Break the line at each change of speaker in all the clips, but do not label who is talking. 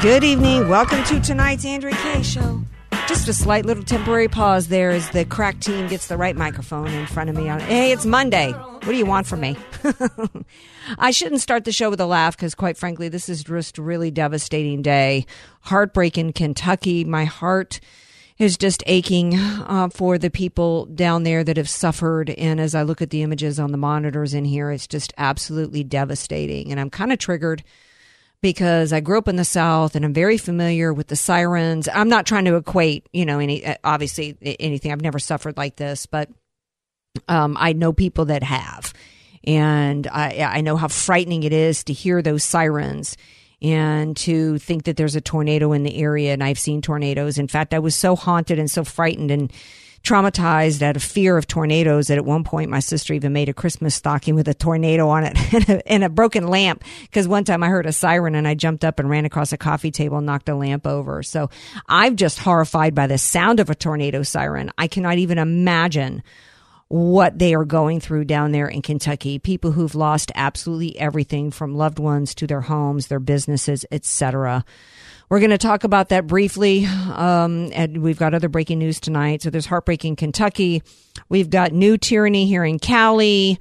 Good evening. Welcome to tonight's Andrea Kaye show. Just a slight little temporary pause there as the crack team gets the right microphone in front of me. On, Hey, it's Monday. What do you want from me? I shouldn't start the show with a laugh because, quite frankly, this is just a really devastating day. Heartbreak in Kentucky. My heart is just aching uh, for the people down there that have suffered. And as I look at the images on the monitors in here, it's just absolutely devastating. And I'm kind of triggered because I grew up in the South and I'm very familiar with the sirens. I'm not trying to equate, you know, any obviously anything. I've never suffered like this, but um, I know people that have, and I I know how frightening it is to hear those sirens and to think that there's a tornado in the area. And I've seen tornadoes. In fact, I was so haunted and so frightened and traumatized out of fear of tornadoes that at one point my sister even made a Christmas stocking with a tornado on it and, a, and a broken lamp because one time I heard a siren and I jumped up and ran across a coffee table and knocked a lamp over. So I'm just horrified by the sound of a tornado siren. I cannot even imagine what they are going through down there in Kentucky. People who've lost absolutely everything from loved ones to their homes, their businesses, etc. We're going to talk about that briefly. Um, and we've got other breaking news tonight. So there's heartbreaking Kentucky. We've got new tyranny here in Cali.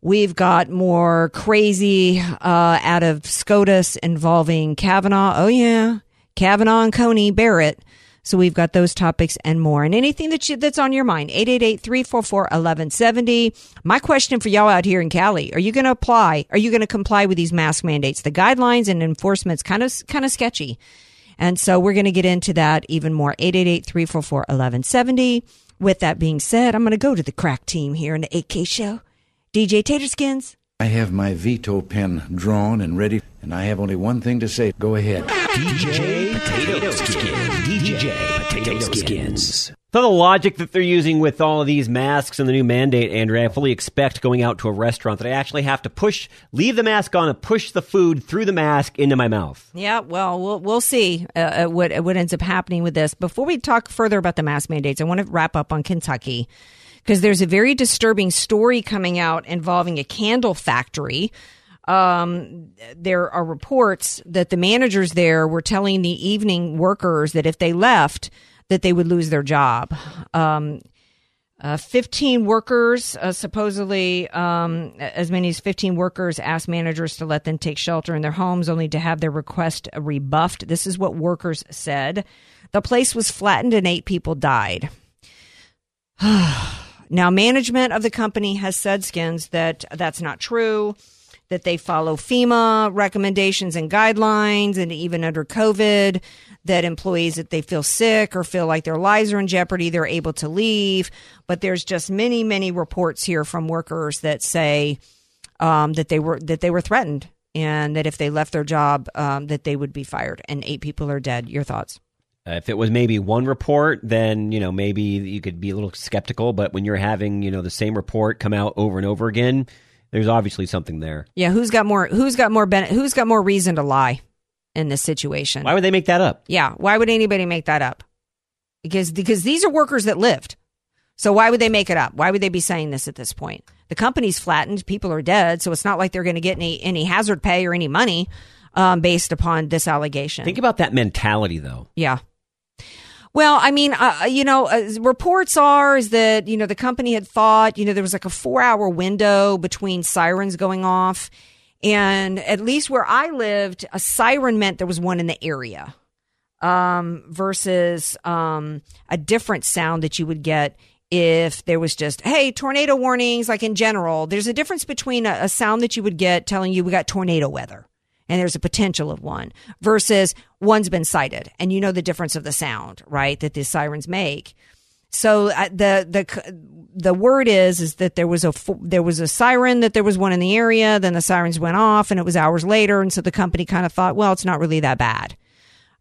We've got more crazy uh, out of SCOTUS involving Kavanaugh. Oh yeah, Kavanaugh and Coney Barrett. So we've got those topics and more. And anything that you, that's on your mind, 888-344-1170. My question for y'all out here in Cali, are you going to apply? Are you going to comply with these mask mandates? The guidelines and enforcement's kind of, kind of sketchy. And so we're going to get into that even more. 888-344-1170. With that being said, I'm going to go to the crack team here in the AK show. DJ Taterskins.
I have my veto pen drawn and ready, and I have only one thing to say. Go ahead.
DJ Potato Skins. DJ Potato Skins.
So the logic that they're using with all of these masks and the new mandate, Andrea, I fully expect going out to a restaurant that I actually have to push, leave the mask on and push the food through the mask into my mouth.
Yeah, well, we'll, we'll see uh, uh what, what ends up happening with this. Before we talk further about the mask mandates, I want to wrap up on Kentucky because there's a very disturbing story coming out involving a candle factory. Um, there are reports that the managers there were telling the evening workers that if they left, that they would lose their job. Um, uh, 15 workers, uh, supposedly, um, as many as 15 workers asked managers to let them take shelter in their homes, only to have their request rebuffed. This is what workers said. The place was flattened and eight people died. Now, management of the company has said, Skins, that that's not true, that they follow FEMA recommendations and guidelines, and even under COVID, that employees, if they feel sick or feel like their lives are in jeopardy, they're able to leave. But there's just many, many reports here from workers that say um, that they were that they were threatened and that if they left their job, um, that they would be fired. And eight people are dead. Your thoughts?
Uh, if it was maybe one report, then you know maybe you could be a little skeptical. But when you're having you know the same report come out over and over again, there's obviously something there.
Yeah, who's got more? Who's got more? Ben- who's got more reason to lie in this situation?
Why would they make that up?
Yeah, why would anybody make that up? Because because these are workers that lived. So why would they make it up? Why would they be saying this at this point? The company's flattened, people are dead, so it's not like they're going to get any any hazard pay or any money um, based upon this allegation.
Think about that mentality, though.
Yeah. Well, I mean, uh, uh, you know, uh, reports are is that you know the company had thought you know there was like a four hour window between sirens going off, and at least where I lived, a siren meant there was one in the area, um, versus um, a different sound that you would get if there was just hey tornado warnings like in general. There's a difference between a, a sound that you would get telling you we got tornado weather and there's a potential of one versus one's been sighted and you know the difference of the sound, right? That the sirens make. So uh, the the the word is is that there was a there was a siren that there was one in the area. Then the sirens went off, and it was hours later, and so the company kind of thought, well, it's not really that bad.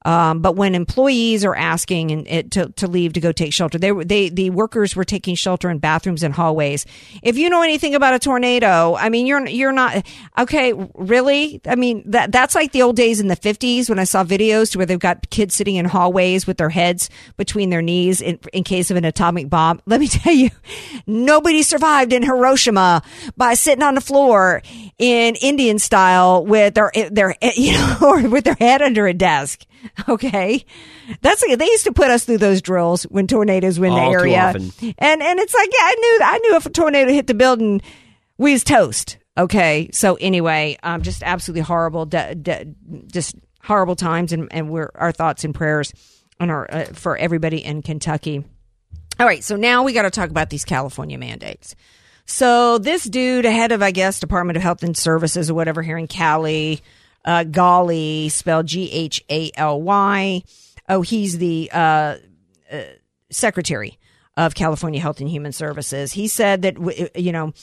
Um, but when employees are asking and it to, to leave to go take shelter, they they the workers were taking shelter in bathrooms and hallways. If you know anything about a tornado, I mean you're you're not okay. Really, I mean that that's like the old days in the fifties when I saw videos to where they've got kids sitting in hallways with their heads between their knees in, in case of an atomic bomb. Let me tell you, nobody survived in Hiroshima by sitting on the floor in Indian style with their their you know or with their head under a desk. Okay, that's they used to put us through those drills when tornadoes were in the
All too
area, and and it's like yeah, I knew I knew if a tornado hit the building, we was toast. Okay, so anyway, um, just absolutely horrible, just horrible times, and and we're our thoughts and prayers on our uh, for everybody in Kentucky. All right, so now we got to talk about these California mandates. So this dude, head of I guess Department of Health and Services or whatever here in Cali, uh, Ghaly, spelled G H A L Y. Oh, he's the uh, uh, secretary of California Health and Human Services. He said that w- you know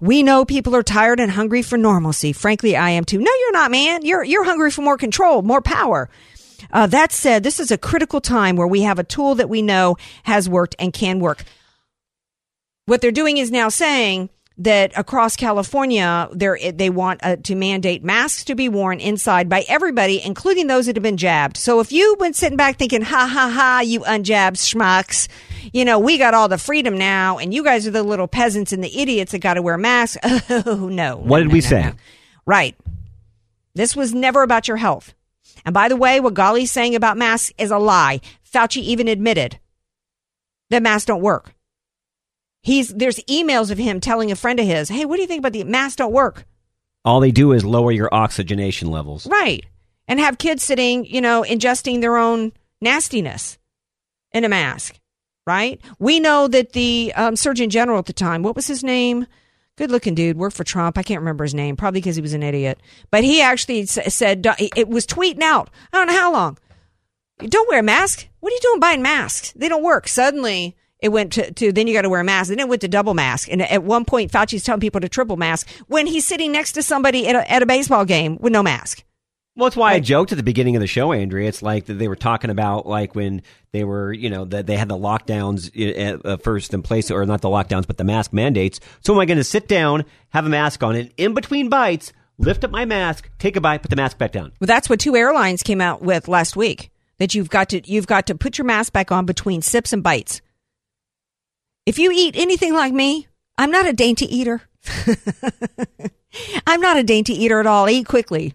we know people are tired and hungry for normalcy. Frankly, I am too. No, you're not, man. You're you're hungry for more control, more power. Uh, that said, this is a critical time where we have a tool that we know has worked and can work what they're doing is now saying that across California, they want uh, to mandate masks to be worn inside by everybody, including those that have been jabbed. So if you've been sitting back thinking, ha ha ha, you unjabbed schmucks, you know, we got all the freedom now, and you guys are the little peasants and the idiots that got to wear masks. Oh, no.
What
no,
did
no,
we
no,
say?
Right. This was never about your health. And by the way, what Ghaly's saying about masks is a lie. Fauci even admitted that masks don't work. He's there's emails of him telling a friend of his, "Hey, what do you think about the masks don't work?"
All they do is lower your oxygenation levels.
Right. And have kids sitting, you know, ingesting their own nastiness in a mask. Right. We know that the um, Surgeon General at the time, what was his name? Good looking dude, worked for Trump. I can't remember his name, probably because he was an idiot. But he actually s- said it was tweeting out. I don't know how long. Don't wear a mask. What are you doing buying masks? They don't work. Suddenly it went to, to then you got to wear a mask. Then it went to double mask. And at one point, Fauci's telling people to triple mask when he's sitting next to somebody at a, at a baseball game with no mask.
Well, that's why I joked at the beginning of the show, Andrea. It's like that they were talking about like when they were, you know, that they had the lockdowns uh, uh, first in place, or not the lockdowns, but the mask mandates. So am I going to sit down, have a mask on, and in between bites, lift up my mask, take a bite, put the mask back down?
Well, that's what two airlines came out with last week. That you've got to you've got to put your mask back on between sips and bites. If you eat anything like me, I'm not a dainty eater. I'm not a dainty eater at all. I eat quickly.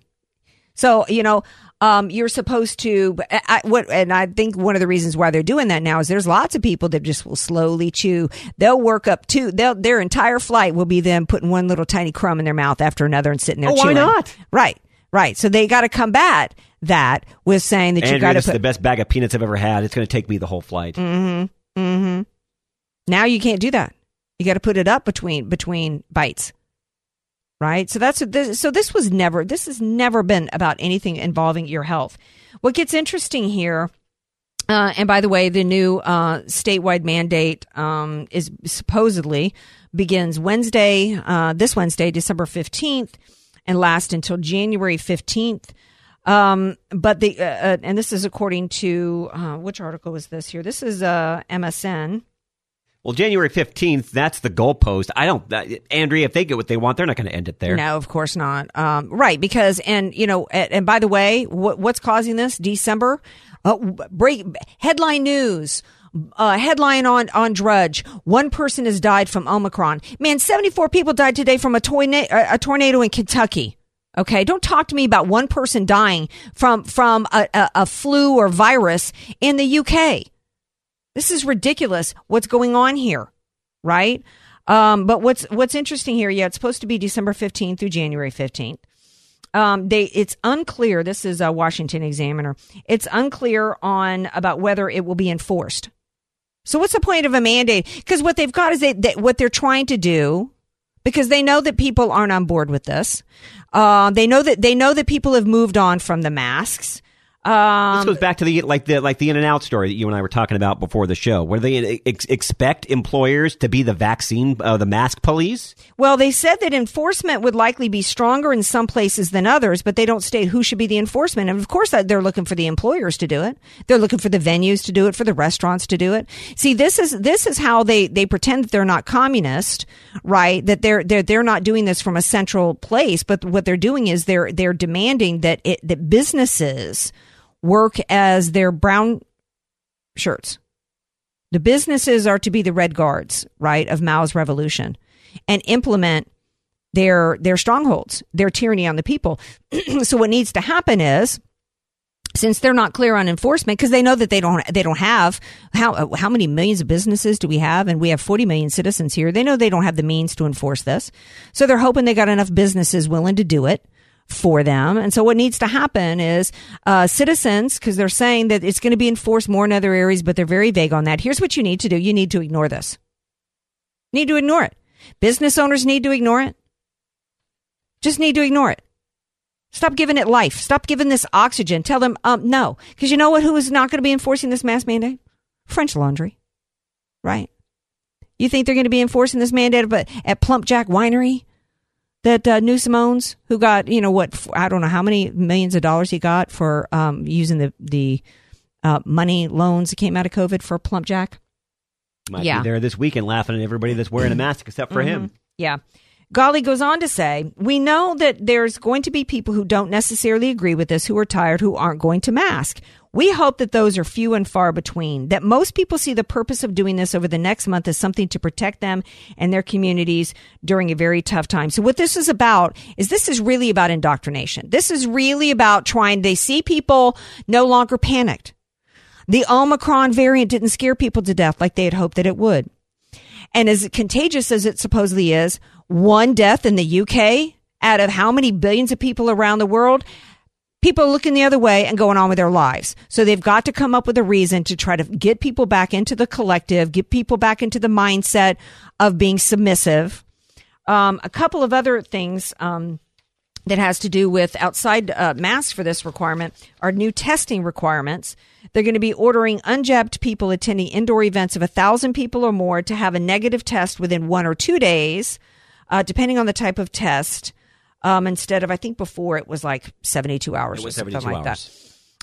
So, you know, um, you're supposed to, I, I- what, and I think one of the reasons why they're doing that now is there's lots of people that just will slowly chew. They'll work up to, they'll, their entire flight will be them putting one little tiny crumb in their mouth after another and sitting there
Oh, why not?
Right, right. So they got to combat that with saying that you
Andrea,
got to
this is
put,
the best bag of peanuts I've ever had. It's going to take me the whole flight.
Mm-hmm. Now you can't do that. You got to put it up between between bites. Right? So that's this, so this was never this has never been about anything involving your health. What gets interesting here uh, and by the way, the new uh, statewide mandate um, is supposedly begins Wednesday, uh, this Wednesday, December fifteenth, and lasts until January fifteenth. Um, but the uh, uh, and this is according to uh, which article was this here? This is uh, MSN.
Well, January 15th, that's the goalpost. I don't, Andrea, if they get what they want, they're not going to end it there.
No, of course not. Um, right, because and you know, and, and by the way, what, what's causing this? December, uh, break headline news. Uh, headline on on Drudge: One person has died from Omicron. Man, seventy four people died today from a tornado a tornado in Kentucky. Okay, don't talk to me about one person dying from from a, a, a flu or virus in the UK. This is ridiculous. What's going on here, right? Um, but what's what's interesting here? Yeah, it's supposed to be December fifteenth through January fifteenth. Um, they it's unclear. This is a Washington Examiner. It's unclear on about whether it will be enforced. So what's the point of a mandate? Because what they've got is they, they, what they're trying to do because they know that people aren't on board with this. Uh, they know that they know that people have moved on from the masks.
This goes back to the like the like the in and out story that you and I were talking about before the show, where they ex- expect employers to be the vaccine, uh, the mask police.
Well, they said that enforcement would likely be stronger in some places than others, but they don't state who should be the enforcement. And of course, they're looking for the employers to do it. They're looking for the venues to do it, for the restaurants to do it. See, this is this is how they they pretend that they're not communist, right? That they're they're they're not doing this from a central place, but what they're doing is they're they're demanding that it that businesses work as their brown shirts. The businesses are to be the red guards, right, of Mao's revolution and implement their their strongholds, their tyranny on the people. so what needs to happen is since they're not clear on enforcement because they know that they don't they don't have how how many millions of businesses do we have and we have 40 million citizens here they know they don't have the means to enforce this so they're hoping they got enough businesses willing to do it for them. And so what needs to happen is uh, citizens, because they're saying that it's going to be enforced more in other areas, but they're very vague on that. Here's what you need to do. You need to ignore this. Need to ignore it. Business owners need to ignore it. Just need to ignore it. Stop giving it life. Stop giving this oxygen. Tell them, um, no. Because you know what? Who is not going to be enforcing this mask mandate? French Laundry. Right? You think they're going to be enforcing this mandate at PlumpJack Winery? That uh, Newsom owns, who got you know what I don't know how many millions of dollars he got for um, using the the uh, money loans that came out of COVID for PlumpJack.
Might
Yeah.
be there this weekend laughing at everybody that's wearing a mask except for him.
Yeah. Ghaly goes on to say, we know that there's going to be people who don't necessarily agree with this, who are tired, who aren't going to mask. We hope that those are few and far between, that most people see the purpose of doing this over the next month as something to protect them and their communities during a very tough time. So what this is about is this is really about indoctrination. This is really about trying, they see people no longer panicked. The Omicron variant didn't scare people to death like they had hoped that it would. And as contagious as it supposedly is, one death in the UK out of how many billions of people around the world, people looking the other way and going on with their lives. So they've got to come up with a reason to try to get people back into the collective, get people back into the mindset of being submissive. Um, a couple of other things. Um, that has to do with outside uh, masks for this requirement are new testing requirements. They're going to be ordering unjabbed people attending indoor events of a thousand people or more to have a negative test within one or two days, uh, depending on the type of test. Um, instead of, I think before it was like 72 hours
It was
or something
72
like
hours.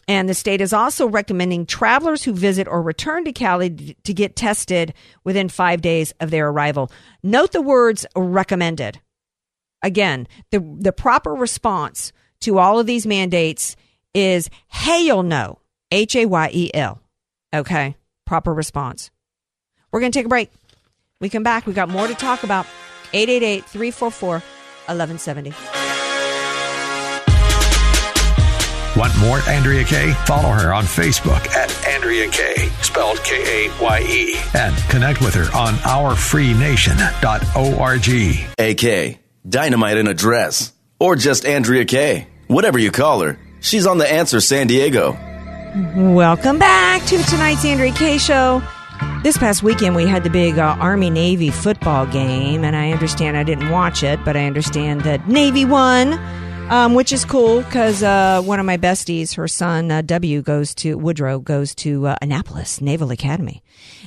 that. And the state is also recommending travelers who visit or return to Cali to get tested within five days of their arrival. Note the words recommended again, the the proper response to all of these mandates is hail no. H A Y E L. Okay. Proper response. We're going to take a break. We come back. We got more to talk about. 888 344 1170.
Want more Andrea Kaye? Follow her on Facebook at Andrea Kaye, spelled K A Y E, and connect with her on ourfreenation.org.
AK, Dynamite in a Dress, or just Andrea Kaye. Whatever you call her, she's on the answer San Diego.
Welcome back to tonight's Andrea Kaye Show. This past weekend, we had the big uh, Army Navy football game, and I understand I didn't watch it, but I understand that Navy won, um, which is cool because uh, one of my besties, her son uh, W, goes to Woodrow, goes to uh, Annapolis Naval Academy.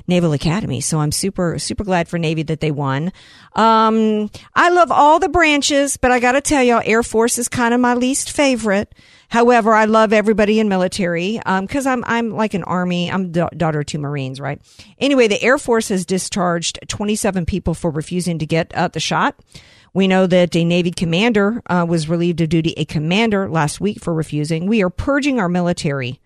Naval Academy. So I'm super, super glad for Navy that they won. Um, I love all the branches, but I got to tell y'all, Air Force is kind of my least favorite. However, I love everybody in military because I'm I'm like an army. I'm da- daughter two Marines, right? Anyway, the Air Force has discharged 27 people for refusing to get uh, the shot. We know that a Navy commander uh, was relieved of duty, a commander last week for refusing. We are purging our military,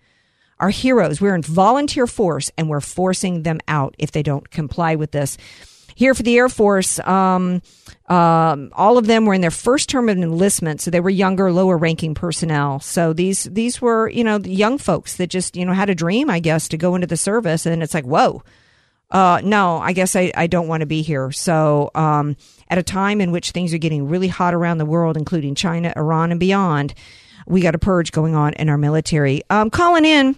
our heroes. We're in volunteer force, and we're forcing them out if they don't comply with this. Here for the Air Force, um, um, all of them were in their first term of enlistment, so they were younger, lower ranking personnel. So these these were you know young folks that just you know had a dream, I guess, to go into the service, and it's like whoa. Uh, no, I guess I, I don't want to be here. So, um, at a time in which things are getting really hot around the world, including China, Iran, and beyond, we got a purge going on in our military. Um, calling in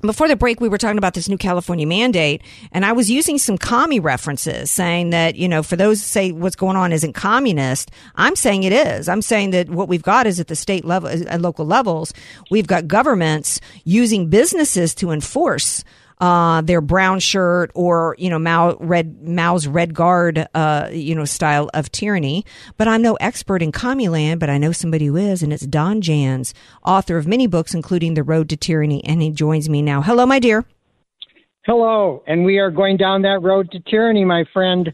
before the break, we were talking about this new California mandate, and I was using some commie references, saying that you know, for those who say what's going on isn't communist, I'm saying it is. I'm saying that what we've got is at the state level, at local levels, we've got governments using businesses to enforce uh, their brown shirt or you know Mao red Mao's red guard uh, you know style of tyranny. But I'm no expert in Commuland, but I know somebody who is, and it's Don Jans, author of many books, including The Road to Tyranny, and he joins me now. Hello, my dear.
Hello, and we are going down that road to tyranny, my friend.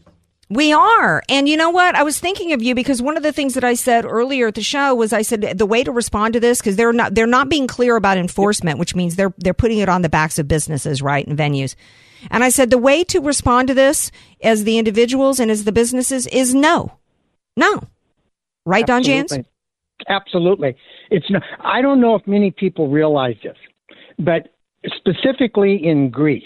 We are. And you know what? I was thinking of you because one of the things that I said earlier at the show was I said the way to respond to this because they're not they're not being clear about enforcement, which means they're they're putting it on the backs of businesses, right, and venues. And I said the way to respond to this as the individuals and as the businesses is no. No. Right, Don Jans?
Absolutely. It's no, I don't know if many people realize this, but specifically in Greece,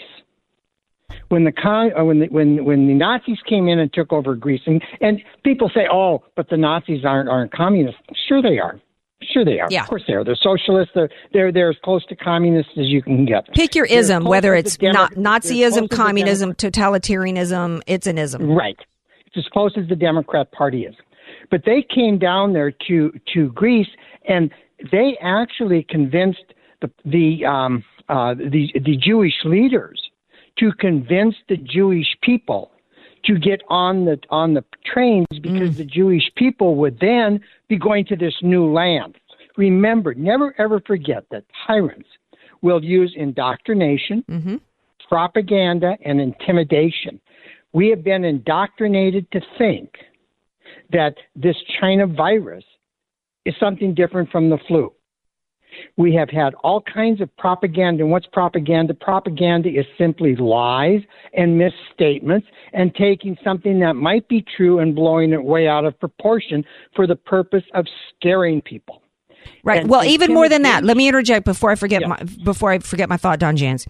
when the con uh, when the, when when the Nazis came in and took over Greece, and, and people say, "Oh, but the Nazis aren't aren't communists." Sure, they are. Sure, they are.
Yeah.
Of course, they are. They're socialists. They're they're they're as close to communists as you can get.
Pick your ism, whether it's
Demo-
not Nazism, communism, totalitarianism. It's an ism.
Right. It's as close as the Democrat Party is. But they came down there to to Greece, and they actually convinced the the um, uh, the the Jewish leaders to convince the Jewish people to get on the on the trains because mm. the Jewish people would then be going to this new land. Remember, never ever forget that tyrants will use indoctrination, mm-hmm. propaganda, and intimidation. We have been indoctrinated to think that this China virus is something different from the flu. We have had all kinds of propaganda. And what's propaganda? Propaganda is simply lies and misstatements and taking something that might be true and blowing it way out of proportion for the purpose of scaring people.
Right.
And
well, even more than that, let me interject before I forget my before I forget my thought, Don Jans.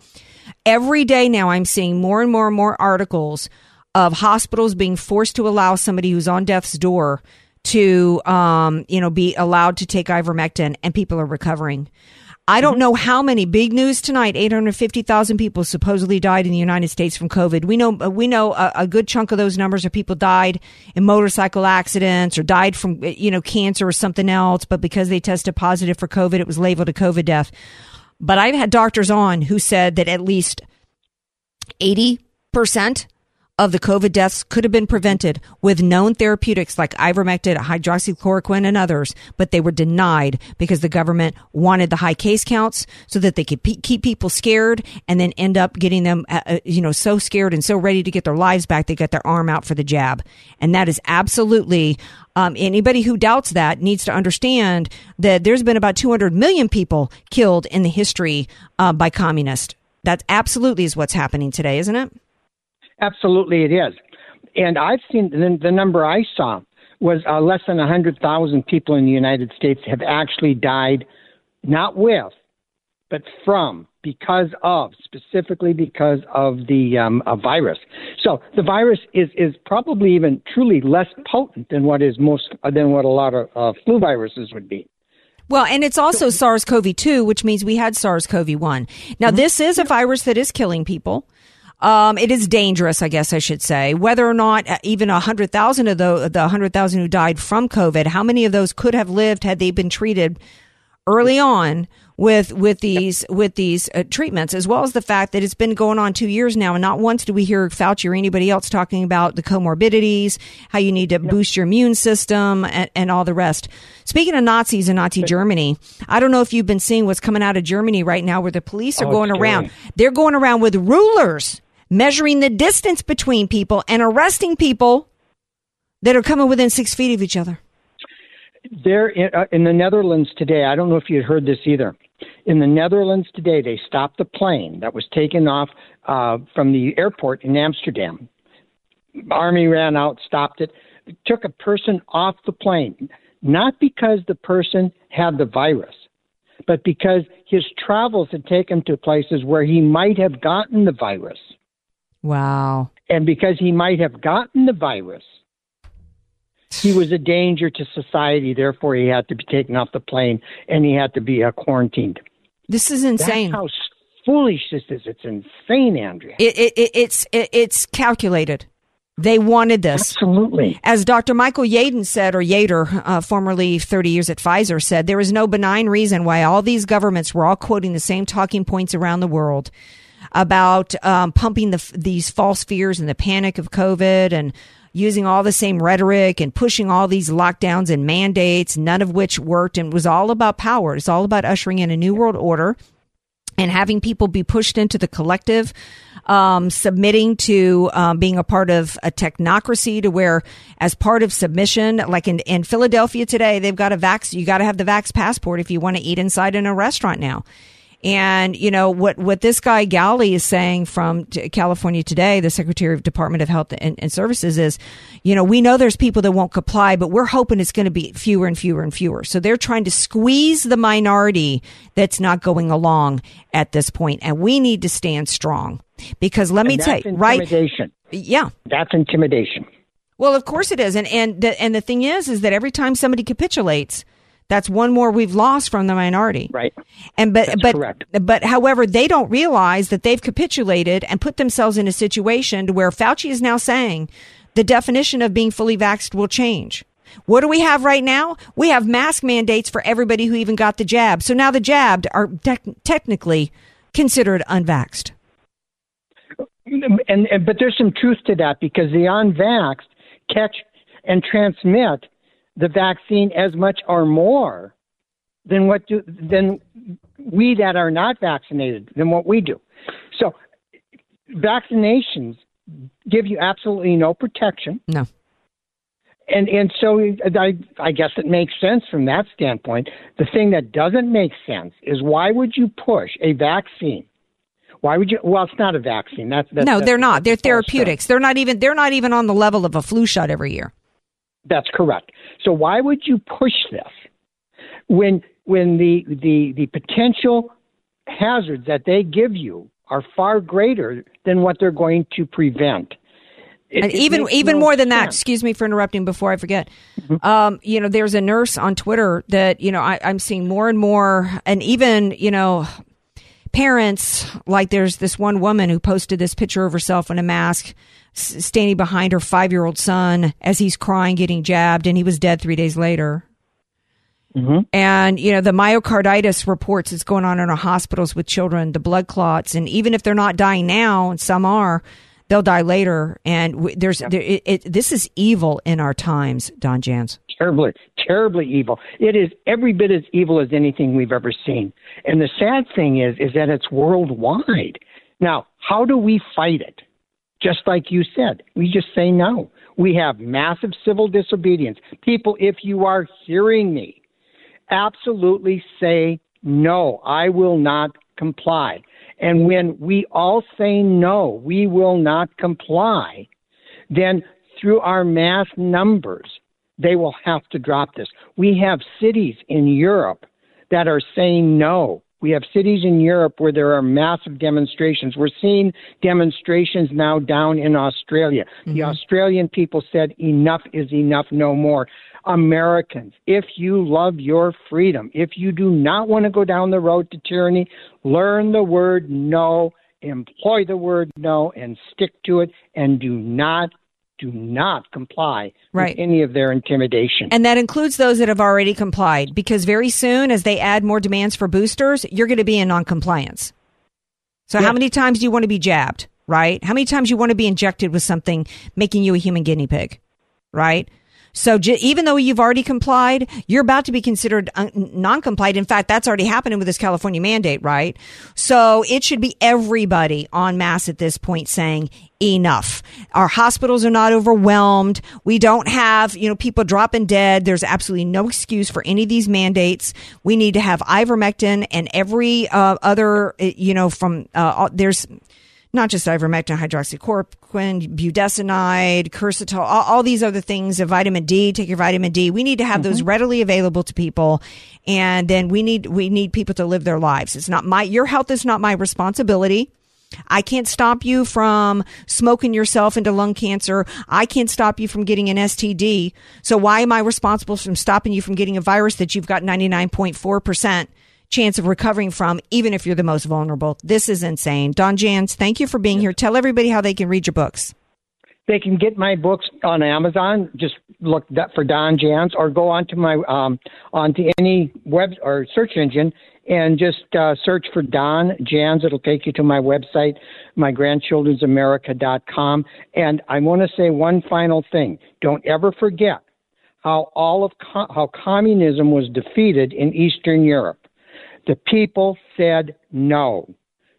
Every day now, I'm seeing more and more and more articles of hospitals being forced to allow somebody who's on death's door to, um, you know, be allowed to take ivermectin, and people are recovering. I don't know how many big news tonight. Eight hundred fifty thousand people supposedly died in the United States from COVID. We know we know a, a good chunk of those numbers are people died in motorcycle accidents or died from you know cancer or something else, but because they tested positive for COVID, it was labeled a COVID death. But I've had doctors on who said that at least eighty percent of the COVID deaths could have been prevented with known therapeutics like ivermectin, hydroxychloroquine, and others, but they were denied because the government wanted the high case counts so that they could keep people scared and then end up getting them, uh, uh, you know, so scared and so ready to get their lives back, they got their arm out for the jab. And that is absolutely, um, anybody who doubts that needs to understand that there's been about 200 million people killed in the history uh, by communists. That absolutely is what's happening today, isn't it?
Absolutely, it is. And I've seen the, the number I saw was uh, less than 100,000 people in the United States have actually died, not with, but from, because of, specifically because of the um, a virus. So the virus is, is probably even truly less potent than what is most than what a lot of uh, flu viruses would be.
Well, and it's also SARS CoV 2, which means we had SARS CoV 1. Now, this is a virus that is killing people. Um, it is dangerous, I guess I should say. Whether or not uh, even a hundred thousand of the the hundred thousand who died from COVID, how many of those could have lived had they been treated early on with with these with these uh, treatments, as well as the fact that it's been going on two years now, and not once do we hear Fauci or anybody else talking about the comorbidities, how you need to boost your immune system, and, and all the rest. Speaking of Nazis and Nazi Germany, I don't know if you've been seeing what's coming out of Germany right now, where the police are
Oh,
going around. They're going around with rulers measuring the distance between people and arresting people that are coming within six feet of each other.
There in, uh, in the Netherlands today, I don't know if you heard this either. In the Netherlands today, they stopped the plane that was taken off uh, from the airport in Amsterdam. Army ran out, stopped it, took a person off the plane, not because the person had the virus, but because his travels had taken him to places where he might have gotten the virus.
Wow.
And because he might have gotten the virus, he was a danger to society. Therefore, he had to be taken off the plane and he had to be uh, quarantined.
This is insane.
That's how foolish this is. It's insane, Andrea.
It, it, it, it's it, it's calculated. They wanted this.
Absolutely.
As Dr. Michael Yeadon said, or Yader, uh, formerly 30 years at Pfizer, said, there is no benign reason why all these governments were all quoting the same talking points around the world about um, pumping the, these false fears and the panic of COVID and using all the same rhetoric and pushing all these lockdowns and mandates, none of which worked and was all about power. It's all about ushering in a new world order and having people be pushed into the collective, um, submitting to um, being a part of a technocracy to where, as part of submission, like in, in Philadelphia today, they've got a vax, you got to have the vax passport if you want to eat inside in a restaurant now. And, you know, what, what this guy Ghaly is saying from California today, the Secretary of Department of Health and, and, Services is, you know, we know there's people that won't comply, but we're hoping it's going to be fewer and fewer and fewer. So they're trying to squeeze the minority that's not going along at this point, And we need to stand strong because let me tell you, right? Yeah.
That's intimidation.
Well, of course it is. And, and the, and the thing is, is that every time somebody capitulates, that's one more we've lost from the minority.
Right.
And but
That's
but
correct.
but however, they don't realize that they've capitulated and put themselves in a situation to where Fauci is now saying the definition of being fully vaxxed will change. What do we have right now? We have mask mandates for everybody who even got the jab. So now the jabbed are te- technically considered unvaxxed.
And, and but there's some truth to that because the unvaxxed catch and transmit the vaccine as much or more than what do than we that are not vaccinated than what we do. So vaccinations give you absolutely no protection.
No.
And and so I I guess it makes sense from that standpoint. The thing that doesn't make sense is why would you push a vaccine? Why would you? Well, it's not a vaccine. That's, that's
no,
that's,
they're not. They're therapeutics. They're not even. They're not even on the level of a flu shot every year.
That's correct. So why would you push this when when the the the potential hazards that they give you are far greater than what they're going to prevent?
It, and even even no more than sense. that. Excuse me for interrupting. Before I forget, mm-hmm. um, you know, there's a nurse on Twitter that you know I, I'm seeing more and more, and even you know, parents like there's this one woman who posted this picture of herself in a mask standing behind her five year old son as he's crying, getting jabbed, and he was dead three days later. Mm-hmm. And, you know, the myocarditis reports that's going on in our hospitals with children, the blood clots, and even if they're not dying now, and some are, they'll die later. And there's, there, it, it, this is evil in our times, Don Jans.
Terribly, terribly evil. It is every bit as evil as anything we've ever seen. And the sad thing is, is that it's worldwide. Now, how do we fight it? Just like you said, we just say no. We have massive civil disobedience. People, if you are hearing me, absolutely say no. I will not comply. And when we all say no, we will not comply, then through our mass numbers, they will have to drop this. We have cities in Europe that are saying no. We have cities in Europe where there are massive demonstrations. We're seeing demonstrations now down in Australia. Mm-hmm. The Australian people said enough is enough, no more. Americans, if you love your freedom, if you do not want to go down the road to tyranny, learn the word no, employ the word no, and stick to it, and do not do not comply
right.
with any of their intimidation.
And that includes those that have already complied because very soon as they add more demands for boosters, you're going to be in noncompliance. So yes. how many times do you want to be jabbed, right? How many times you want to be injected with something making you a human guinea pig, right? So j- even though you've already complied, you're about to be considered un- non-compliant. In fact, that's already happening with this California mandate, right? So it should be everybody on mass at this point saying enough. Our hospitals are not overwhelmed. We don't have, you know, people dropping dead. There's absolutely no excuse for any of these mandates. We need to have ivermectin and every uh, other, you know, from uh, there's not just ivermectin, hydroxychloroquine, budesonide, quercetin, all, all, these other things, vitamin D, take your vitamin D. We need to have mm-hmm. those readily available to people. And then we need, we need people to live their lives. It's not my, your health is not my responsibility. I can't stop you from smoking yourself into lung cancer. I can't stop you from getting an STD. So why am I responsible from stopping you from getting a virus that you've got 99.4% chance of recovering from, even if you're the most vulnerable. This is insane. Don Jans, thank you for being here. Tell everybody how they can read your books.
They can get my books on Amazon. Just look for Don Jans, or go onto my um, onto any web or search engine and just uh, search for Don Jans. It'll take you to my website, mygrandchildren'samerica.com. And I want to say one final thing. Don't ever forget how all of how communism was defeated in Eastern Europe. The people said no.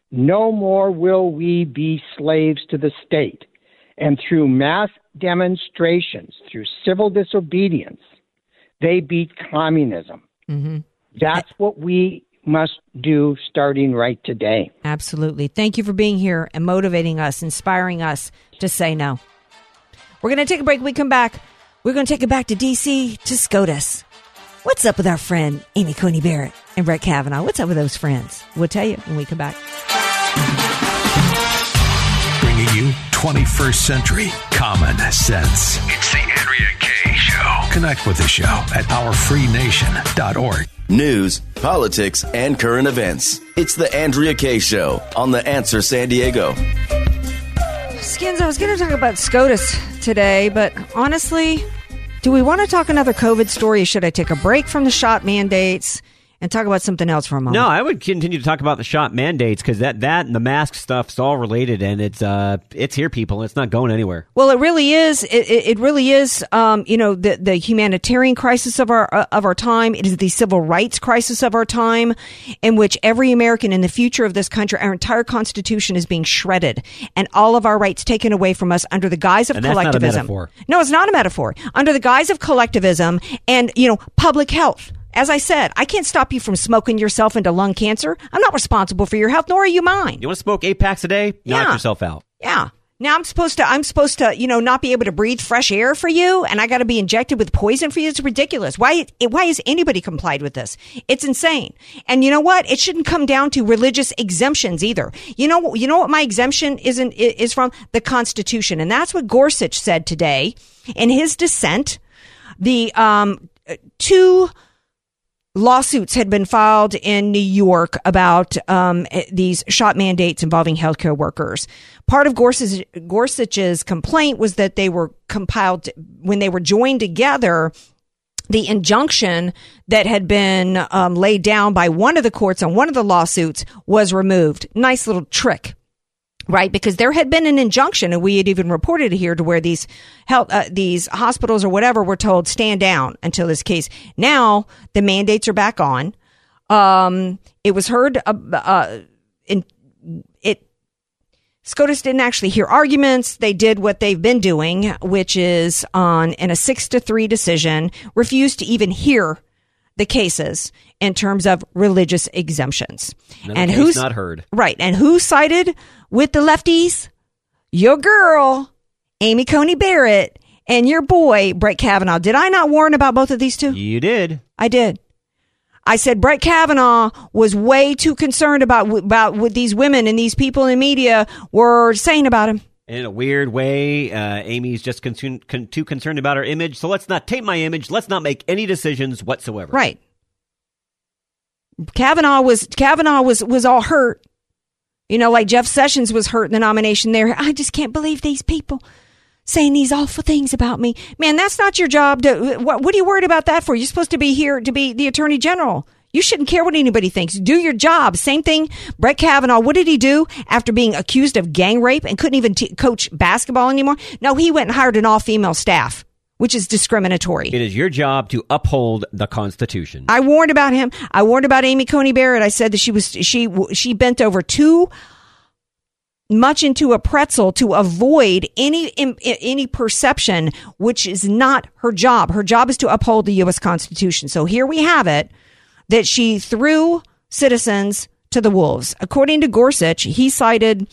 No more will we be slaves to the state. And through mass demonstrations, through civil disobedience, they beat communism.
Mm-hmm.
That's what we must do starting right today.
Absolutely. Thank you for being here and motivating us, inspiring us to say no. We're going to take a break. We come back. We're going to take it back to D.C. to SCOTUS. What's up with our friend Amy Coney Barrett and Brett Kavanaugh? What's up with those friends? We'll tell you when we come back.
Bringing you 21st century common sense. It's the Andrea Kaye Show. Connect with the show at ourfreenation.org.
News, politics, and current events. It's the Andrea Kaye Show on The Answer San Diego.
Skins, I was going to talk about SCOTUS today, but honestly, do we want to talk another COVID story? Should I take a break from the shot mandates and talk about something else for a moment?
No, I would continue to talk about the shot mandates because that, that and the mask stuff is all related, and it's uh it's here, people. It's not going anywhere.
Well, it really is. It, it, it really is. Um, you know, the the humanitarian crisis of our uh, of our time. It is the civil rights crisis of our time, in which every American in the future of this country, our entire Constitution is being shredded, and all of our rights taken away from us under the guise of
And that's not a
collectivism. No, it's not a metaphor. Under the guise of collectivism and you know public health. As I said, I can't stop you from smoking yourself into lung cancer. I'm not responsible for your health, nor are you mine.
You want to smoke eight packs a day? Knock
Yeah.
yourself out.
Yeah. Now I'm supposed to I'm supposed to, you know, not be able to breathe fresh air for you and I got to be injected with poison for you. It's ridiculous. Why why has anybody complied with this? It's insane. And you know what? It shouldn't come down to religious exemptions either. You know you know what my exemption isn't is from the Constitution. And that's what Gorsuch said today in his dissent. The um two lawsuits had been filed in New York about um, eh, these shot mandates involving healthcare workers. Part of Gorsuch, Gorsuch's complaint was that they were compiled when they were joined together. The injunction that had been um, laid down by one of the courts on one of the lawsuits was removed. Nice little trick right? Because there had been an injunction, and we had even reported it here to where these health, uh, these hospitals or whatever were told stand down until this case. Now the mandates are back on. Um, it was heard, uh, uh, in it. SCOTUS didn't actually hear arguments. They did what they've been doing, which is on in a six to three decision, refused to even hear the cases in terms of religious exemptions.
Another
and who's
not heard.
Right. And who sided with the lefties? Your girl, Amy Coney Barrett, and your boy, Brett Kavanaugh. Did I not warn about both of these two?
You did.
I did. I said Brett Kavanaugh was way too concerned about about what these women and these people in the media were saying about him.
In a weird way, uh, Amy's just con- too concerned about her image. So let's not taint my image. Let's not make any decisions whatsoever.
Right. Kavanaugh was Kavanaugh was was all hurt. You know, like Jeff Sessions was hurt in the nomination there. I just can't believe these people saying these awful things about me. Man, that's not your job to what what are you worried about that for? You're supposed to be here to be the attorney general. You shouldn't care what anybody thinks. Do your job. Same thing. Brett Kavanaugh, what did he do after being accused of gang rape and couldn't even t- coach basketball anymore? No, he went and hired an all female staff, which is discriminatory.
It is your job to uphold the Constitution.
I warned about him. I warned about Amy Coney Barrett. I said that she was she she bent over too much into a pretzel to avoid any any perception which is not her job. Her job is to uphold the US Constitution. So here we have it that she threw citizens to the wolves. According to Gorsuch, he cited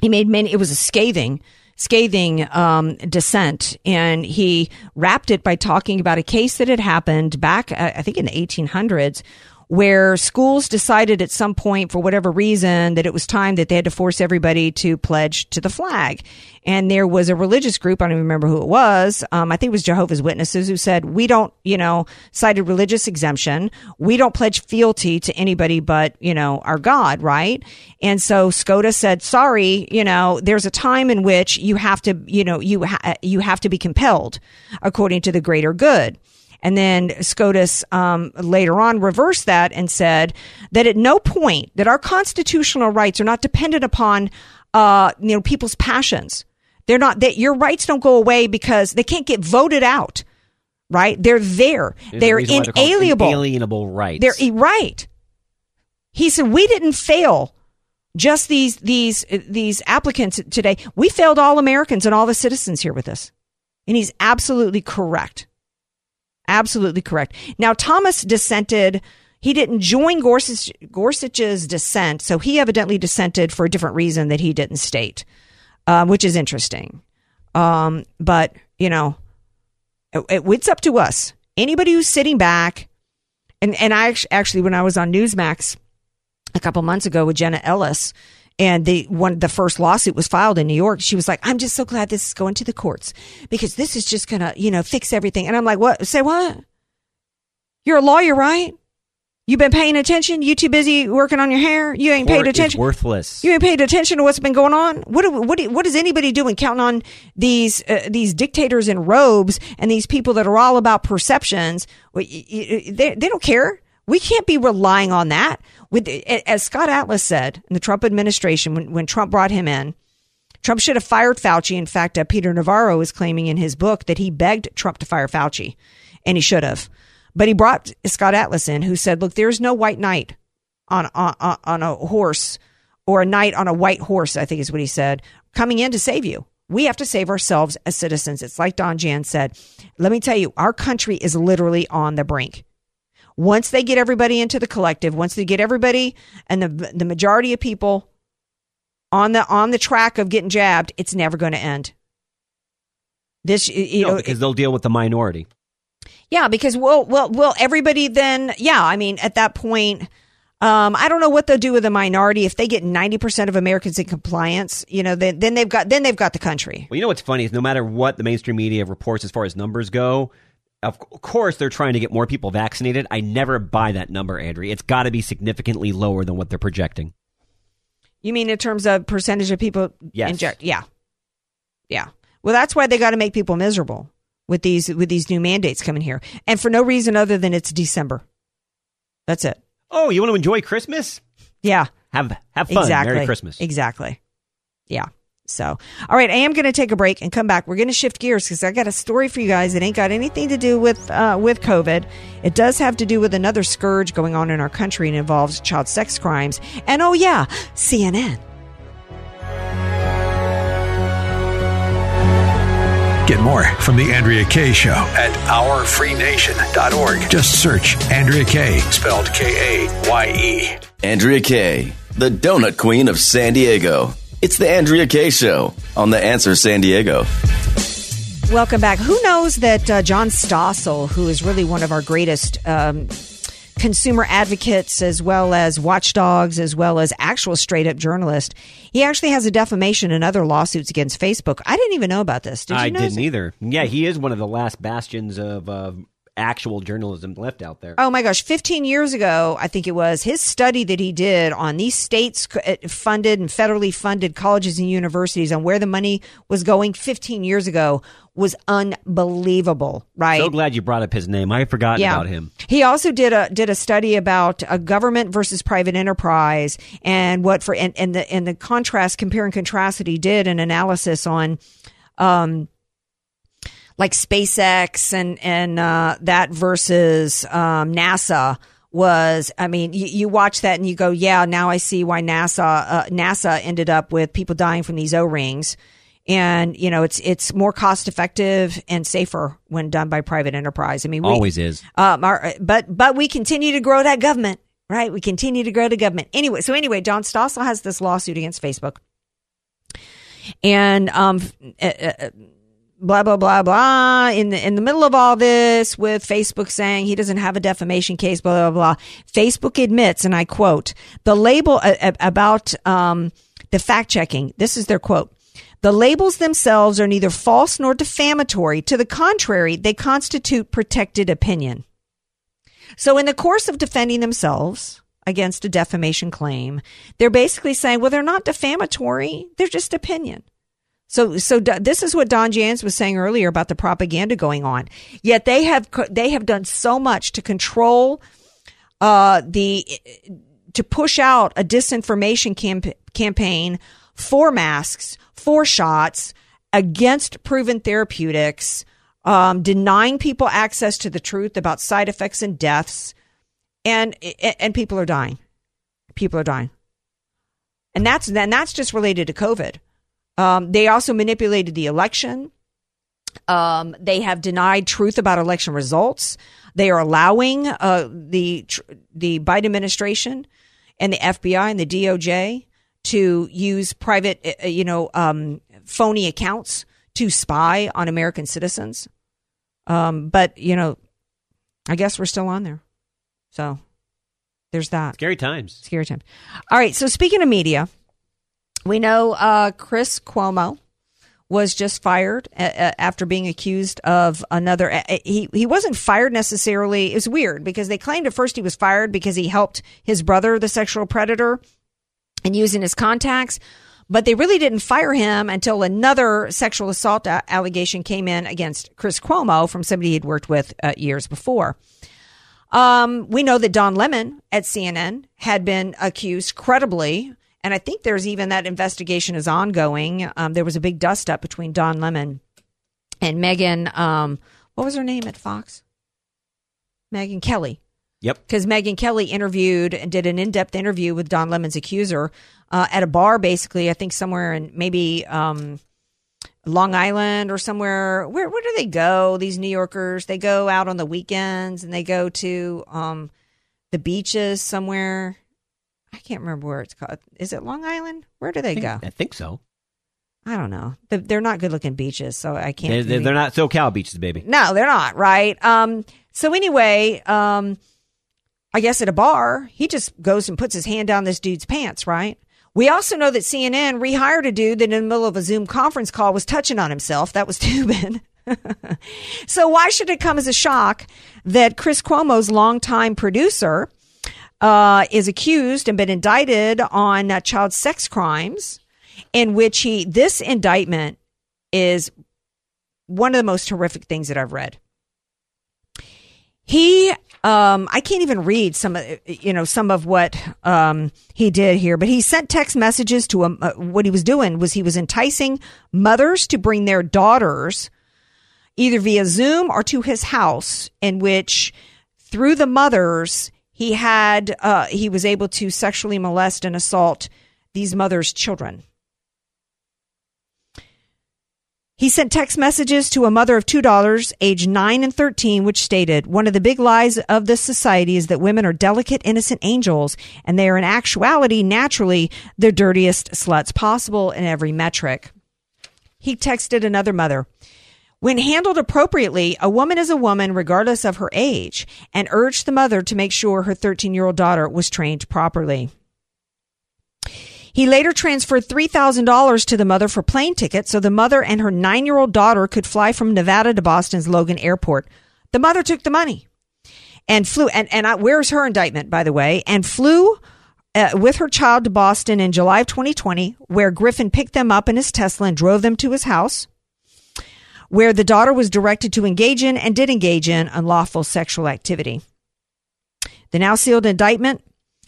he made many it was a scathing scathing um, dissent and he wrapped it by talking about a case that had happened back uh, i think in the 1800s where schools decided at some point, for whatever reason, that it was time that they had to force everybody to pledge to the flag. And there was a religious group, I don't even remember who it was. Um, I think it was Jehovah's Witnesses who said, we don't, you know, cited religious exemption. We don't pledge fealty to anybody but, you know, our God, right? And so SCOTUS said, sorry, you know, there's a time in which you have to, you know, you, ha- you have to be compelled according to the greater good. And then SCOTUS um, later on reversed that and said that at no point that our constitutional rights are not dependent upon uh, you know people's passions. They're not that your rights don't go away because they can't get voted out. Right? They're there.
There's
they're inalienable.
Inalienable rights.
They're right. He said we didn't fail just these these these applicants today. We failed all Americans and all the citizens here with this. And he's absolutely correct. Absolutely correct. Now Thomas dissented. He didn't join Gorsuch, Gorsuch's dissent, so he evidently dissented for a different reason that he didn't state, um, which is interesting. Um, but you know, it, it- it's up to us. Anybody who's sitting back, and and I actually, when I was on Newsmax a couple months ago with Jenna Ellis, and the one the first lawsuit was filed in New York. She was like, "I'm just so glad this is going to the courts because this is just gonna, you know, fix everything." And I'm like, "What? Say what? You're a lawyer, right? You've been paying attention. You too busy working on your hair. You ain't
Court
paid attention.
worthless.
You ain't paid attention to what's been going on. What do- what do- what is anybody doing? Counting on these uh, these dictators in robes and these people that are all about perceptions. Well, y- y- They they don't care. We can't be relying on that. With as Scott Atlas said in the Trump administration when when Trump brought him in. Trump should have fired Fauci. In fact, uh, Peter Navarro is claiming in his book that he begged Trump to fire Fauci, and he should have. But he brought Scott Atlas in, who said, "Look, there's no white knight on on on a horse or a knight on a white horse." I think is what he said, coming in to save you. We have to save ourselves as citizens. It's like Don Jans said. Let me tell you, our country is literally on the brink. Once they get everybody into the collective, once they get everybody and the the majority of people on the on the track of getting jabbed, it's never going to end. This you
no,
know
because they'll deal with the minority.
yeah, because well, well, well, everybody then, yeah, I mean, at that point, um, I don't know what they'll do with the minority if they get ninety percent of Americans in compliance. You know, then then they've got then they've got the country.
Well, you know what's funny is no matter what the mainstream media reports as far as numbers go, of course they're trying to get more people vaccinated. I never buy that number, Andrew. It's got to be significantly lower than what they're projecting.
You mean in terms of percentage of people
Yes.
inject? Yeah, yeah. Well, that's why they got to make people miserable with these with these new mandates coming here, and for no reason other than it's December. That's it.
Oh, you want to enjoy Christmas?
Yeah.
Have have fun.
Exactly.
Merry Christmas.
Exactly. Yeah. So, all right, I am going to take a break and come back. We're going to shift gears because I got a story for you guys that ain't got anything to do with uh, with COVID. It does have to do with another scourge going on in our country and involves child sex crimes. And oh yeah, CNN.
Get more from The Andrea Kaye Show at OurFreeNation.org. Just search Andrea Kaye, spelled K A Y E.
Andrea Kaye, the donut queen of San Diego. It's the Andrea Kaye Show on The Answer San Diego.
Welcome back. Who knows that uh, John Stossel, who is really one of our greatest um, consumer advocates, as well as watchdogs, as well as actual straight up journalist, he actually has a defamation and other lawsuits against Facebook. I didn't even know about this. Did you
I
know?
didn't either. Yeah, he is one of the last bastions of uh, actual journalism left out there.
Oh my gosh, 15 years ago, I think it was, his study that he did on these states uh, funded and federally funded colleges and universities on where the money was going 15 years ago was unbelievable, right?
So glad you brought up his name. I had forgotten about him.
He also did a did a study about a government versus private enterprise and what for and, and the and the contrast compare and contrast that he did an analysis on um like SpaceX and and uh, that versus um, NASA was I mean you, you watch that and you go yeah now I see why NASA uh, NASA ended up with people dying from these O rings and you know it's it's more cost effective and safer when done by private enterprise. I mean we,
Always is.
um, our, but but we continue to grow that government, right? We continue to grow the government. Anyway, so anyway, John Stossel has this lawsuit against Facebook, and um, uh, uh, blah blah blah blah in the in the middle of all this with Facebook saying he doesn't have a defamation case blah blah blah. Facebook admits and I quote the label uh, about um, the fact checking this is their quote the labels themselves are neither false nor defamatory. To the contrary they constitute protected opinion. So in the course of defending themselves against a defamation claim they're basically saying well they're not defamatory. They're just opinion so, so this is what Don Jans was saying earlier about the propaganda going on. Yet they have they have done so much to control uh, the to push out a disinformation camp- campaign for masks, for shots against proven therapeutics, um, denying people access to the truth about side effects and deaths, and and people are dying. People are dying, and that's and that's just related to COVID. Um, they also manipulated the election. Um, they have denied truth about election results. They are allowing uh, the the Biden administration and the FBI and the DOJ to use private, uh, uh, you know, um, phony accounts to spy on American citizens. Um, but you know, I guess we're still on there. So there's that.
Scary times.
Scary times. All right. So speaking of media, we know uh, Chris Cuomo was just fired a- a- after being accused of another. A- he he wasn't fired necessarily. It was weird because they claimed at first he was fired because he helped his brother, the sexual predator, and using his contacts. But they really didn't fire him until another sexual assault allegation came in against Chris Cuomo from somebody he'd worked with uh, years before. Um, we know that Don Lemon at CNN had been accused credibly and I think there's even that investigation is ongoing. Um, there was a big dust up between Don Lemon and Megyn. Um, what was her name at Fox? Megyn Kelly.
Yep.
Because Megyn Kelly interviewed and did an in depth interview with Don Lemon's accuser uh, at a bar, basically, I think somewhere in maybe um, Long Island or somewhere. Where, where do they go, these New Yorkers? They go out on the weekends and they go to um, the beaches somewhere. I can't remember where it's called. Is it Long Island? Where do they
I think,
go?
I think so.
I don't know. They're not good looking beaches, so I can't.
They're, they're, they're not SoCal beaches, baby.
No, they're not. Right. Um. So anyway, um, I guess at a bar, he just goes and puts his hand down this dude's pants. Right. We also know that CNN rehired a dude that in the middle of a Zoom conference call was touching on himself. That was Toobin. so why should it come as a shock that Chris Cuomo's longtime producer uh, is accused and been indicted on uh, child sex crimes, in which he this indictment is one of the most horrific things that I've read. He, um, I can't even read some of you know some of what um, he did here, but he sent text messages to him. Uh, what he was doing was he was enticing mothers to bring their daughters either via Zoom or to his house, in which through the mothers he had uh, he was able to sexually molest and assault these mothers' children. He sent text messages to a mother of two daughters, aged 9 and 13, which stated, One of the big lies of this society is that women are delicate, innocent angels, and they are in actuality, naturally, the dirtiest sluts possible in every metric. He texted another mother, when handled appropriately, a woman is a woman regardless of her age, and urged the mother to make sure her 13 year old daughter was trained properly. He later transferred $3,000 to the mother for plane tickets so the mother and her nine year old daughter could fly from Nevada to Boston's Logan Airport. The mother took the money and flew, and, and I, where's her indictment, by the way, and flew uh, with her child to Boston in July of 2020, where Griffin picked them up in his Tesla and drove them to his house where the daughter was directed to engage in and did engage in unlawful sexual activity. The now sealed indictment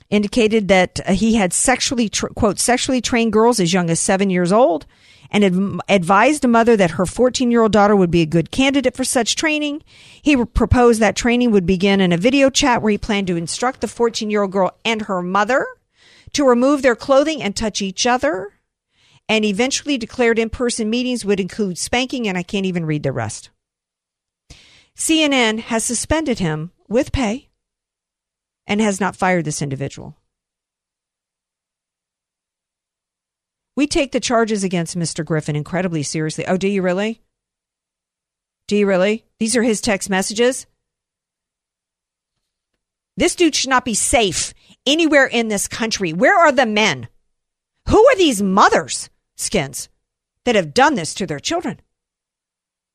indicated that uh, he had sexually, quote, sexually trained girls as young as seven years old and ad- advised a mother that her 14 year old daughter would be a good candidate for such training. He proposed that training would begin in a video chat where he planned to instruct the 14 year old girl and her mother to remove their clothing and touch each other and eventually declared in person meetings would include spanking, and I can't even read the rest. CNN has suspended him with pay and has not fired this individual. We take the charges against Mr. Griffin incredibly seriously. Oh, do you really? Do you really? These are his text messages. This dude should not be safe anywhere in this country. Where are the men? Who are these mothers, skins, that have done this to their children?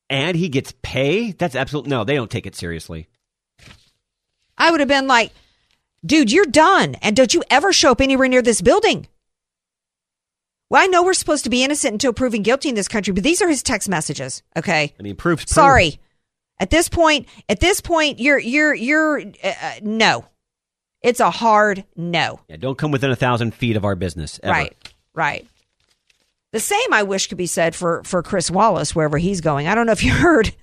And he gets pay? That's absolute no, they don't take it seriously.
I would have been like, dude, you're done. And don't you ever show up anywhere near this building. Well, I know we're supposed to be innocent until proven guilty in this country, but these are his text messages. Okay.
I mean, proof's proof.
Sorry. At this point, at this point, you're, you're, you're, uh, uh, no. It's a hard no.
Yeah, don't come within a thousand feet of our business. Ever.
Right. Right. The same I wish could be said for, for Chris Wallace, wherever he's going. I don't know if you heard.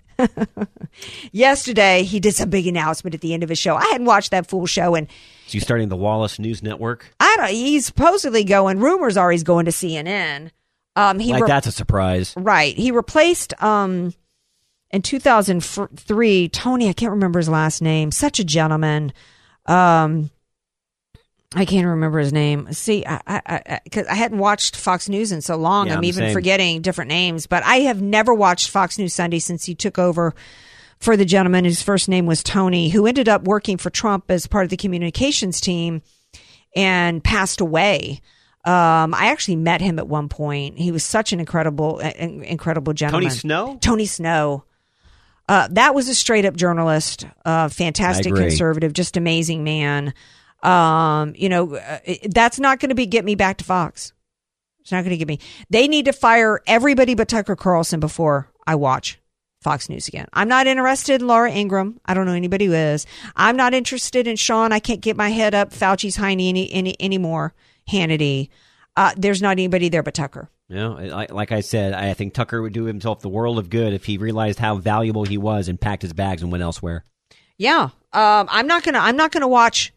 Yesterday, he did some big announcement at the end of his show. I hadn't watched that full show, and
Is he starting the Wallace News Network?
I don't. He's supposedly going. Rumors are he's going to CNN. Um, he
like
re-
that's a surprise.
right. He replaced um in 2003 Tony. I can't remember his last name. Such a gentleman. Um, I can't remember his name. See, I I, I, 'cause I hadn't watched Fox News in so long.
Yeah,
I'm
I'm
even
same.
forgetting different names. But I have never watched Fox News Sunday since he took over for the gentleman whose first name was Tony, who ended up working for Trump as part of the communications team and passed away. Um, I actually met him at one point. He was such an incredible, uh, incredible gentleman.
Tony Snow?
Tony Snow. Uh, that was a straight up journalist, uh, fantastic conservative, just amazing man. Um, you know, uh, that's not going to be get me back to Fox. It's not going to get me. They need to fire everybody but Tucker Carlson before I watch Fox News again. I'm not interested in Laura Ingraham. I don't know anybody who is. I'm not interested in Sean. I can't get my head up Fauci's Heine any, any anymore. Hannity. Uh, there's not anybody there but Tucker.
I- like I said, I think Tucker would do himself the world of good if he realized how valuable he was and packed his bags and went elsewhere.
Yeah. Um, I'm not gonna. I'm not gonna watch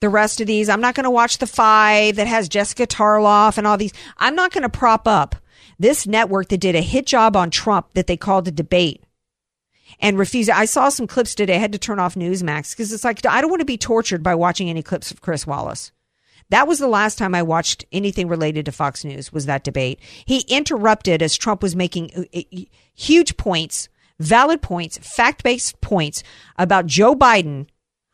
the rest of these. I'm not gonna watch the five that has Jessica Tarloff and all these. I'm not gonna prop up this network that did a hit job on Trump that they called a debate and refused. I saw some clips today. I had to turn off Newsmax because it's like I don't want to be tortured by watching any clips of Chris Wallace. That was the last time I watched anything related to Fox News was that debate. He interrupted as Trump was making uh, uh, huge points, valid points, fact-based points about Joe Biden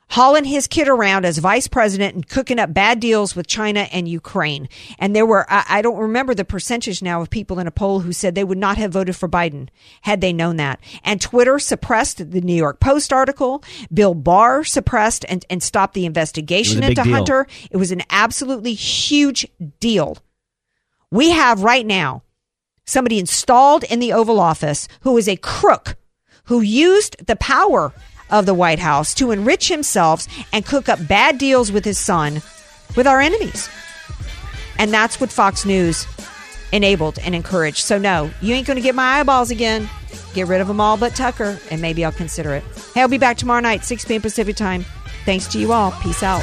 hauling his kid around as vice president and cooking up bad deals with China and Ukraine. And there were, I, I don't remember the percentage now of people in a poll who said they would not have voted for Biden had they known that. And Twitter suppressed the New York Post article. Bill Barr suppressed and, and stopped the investigation
It was a big
into
deal.
Hunter. It was an absolutely huge deal. We have right now somebody installed in the Oval Office who is a crook who used the power of the White House to enrich himself and cook up bad deals with his son with our enemies. And that's what Fox News enabled and encouraged. So, no, you ain't going to get my eyeballs again. Get rid of them all but Tucker, and maybe I'll consider it. Hey, I'll be back tomorrow night, 6 p.m. Pacific time. Thanks to you all. Peace out.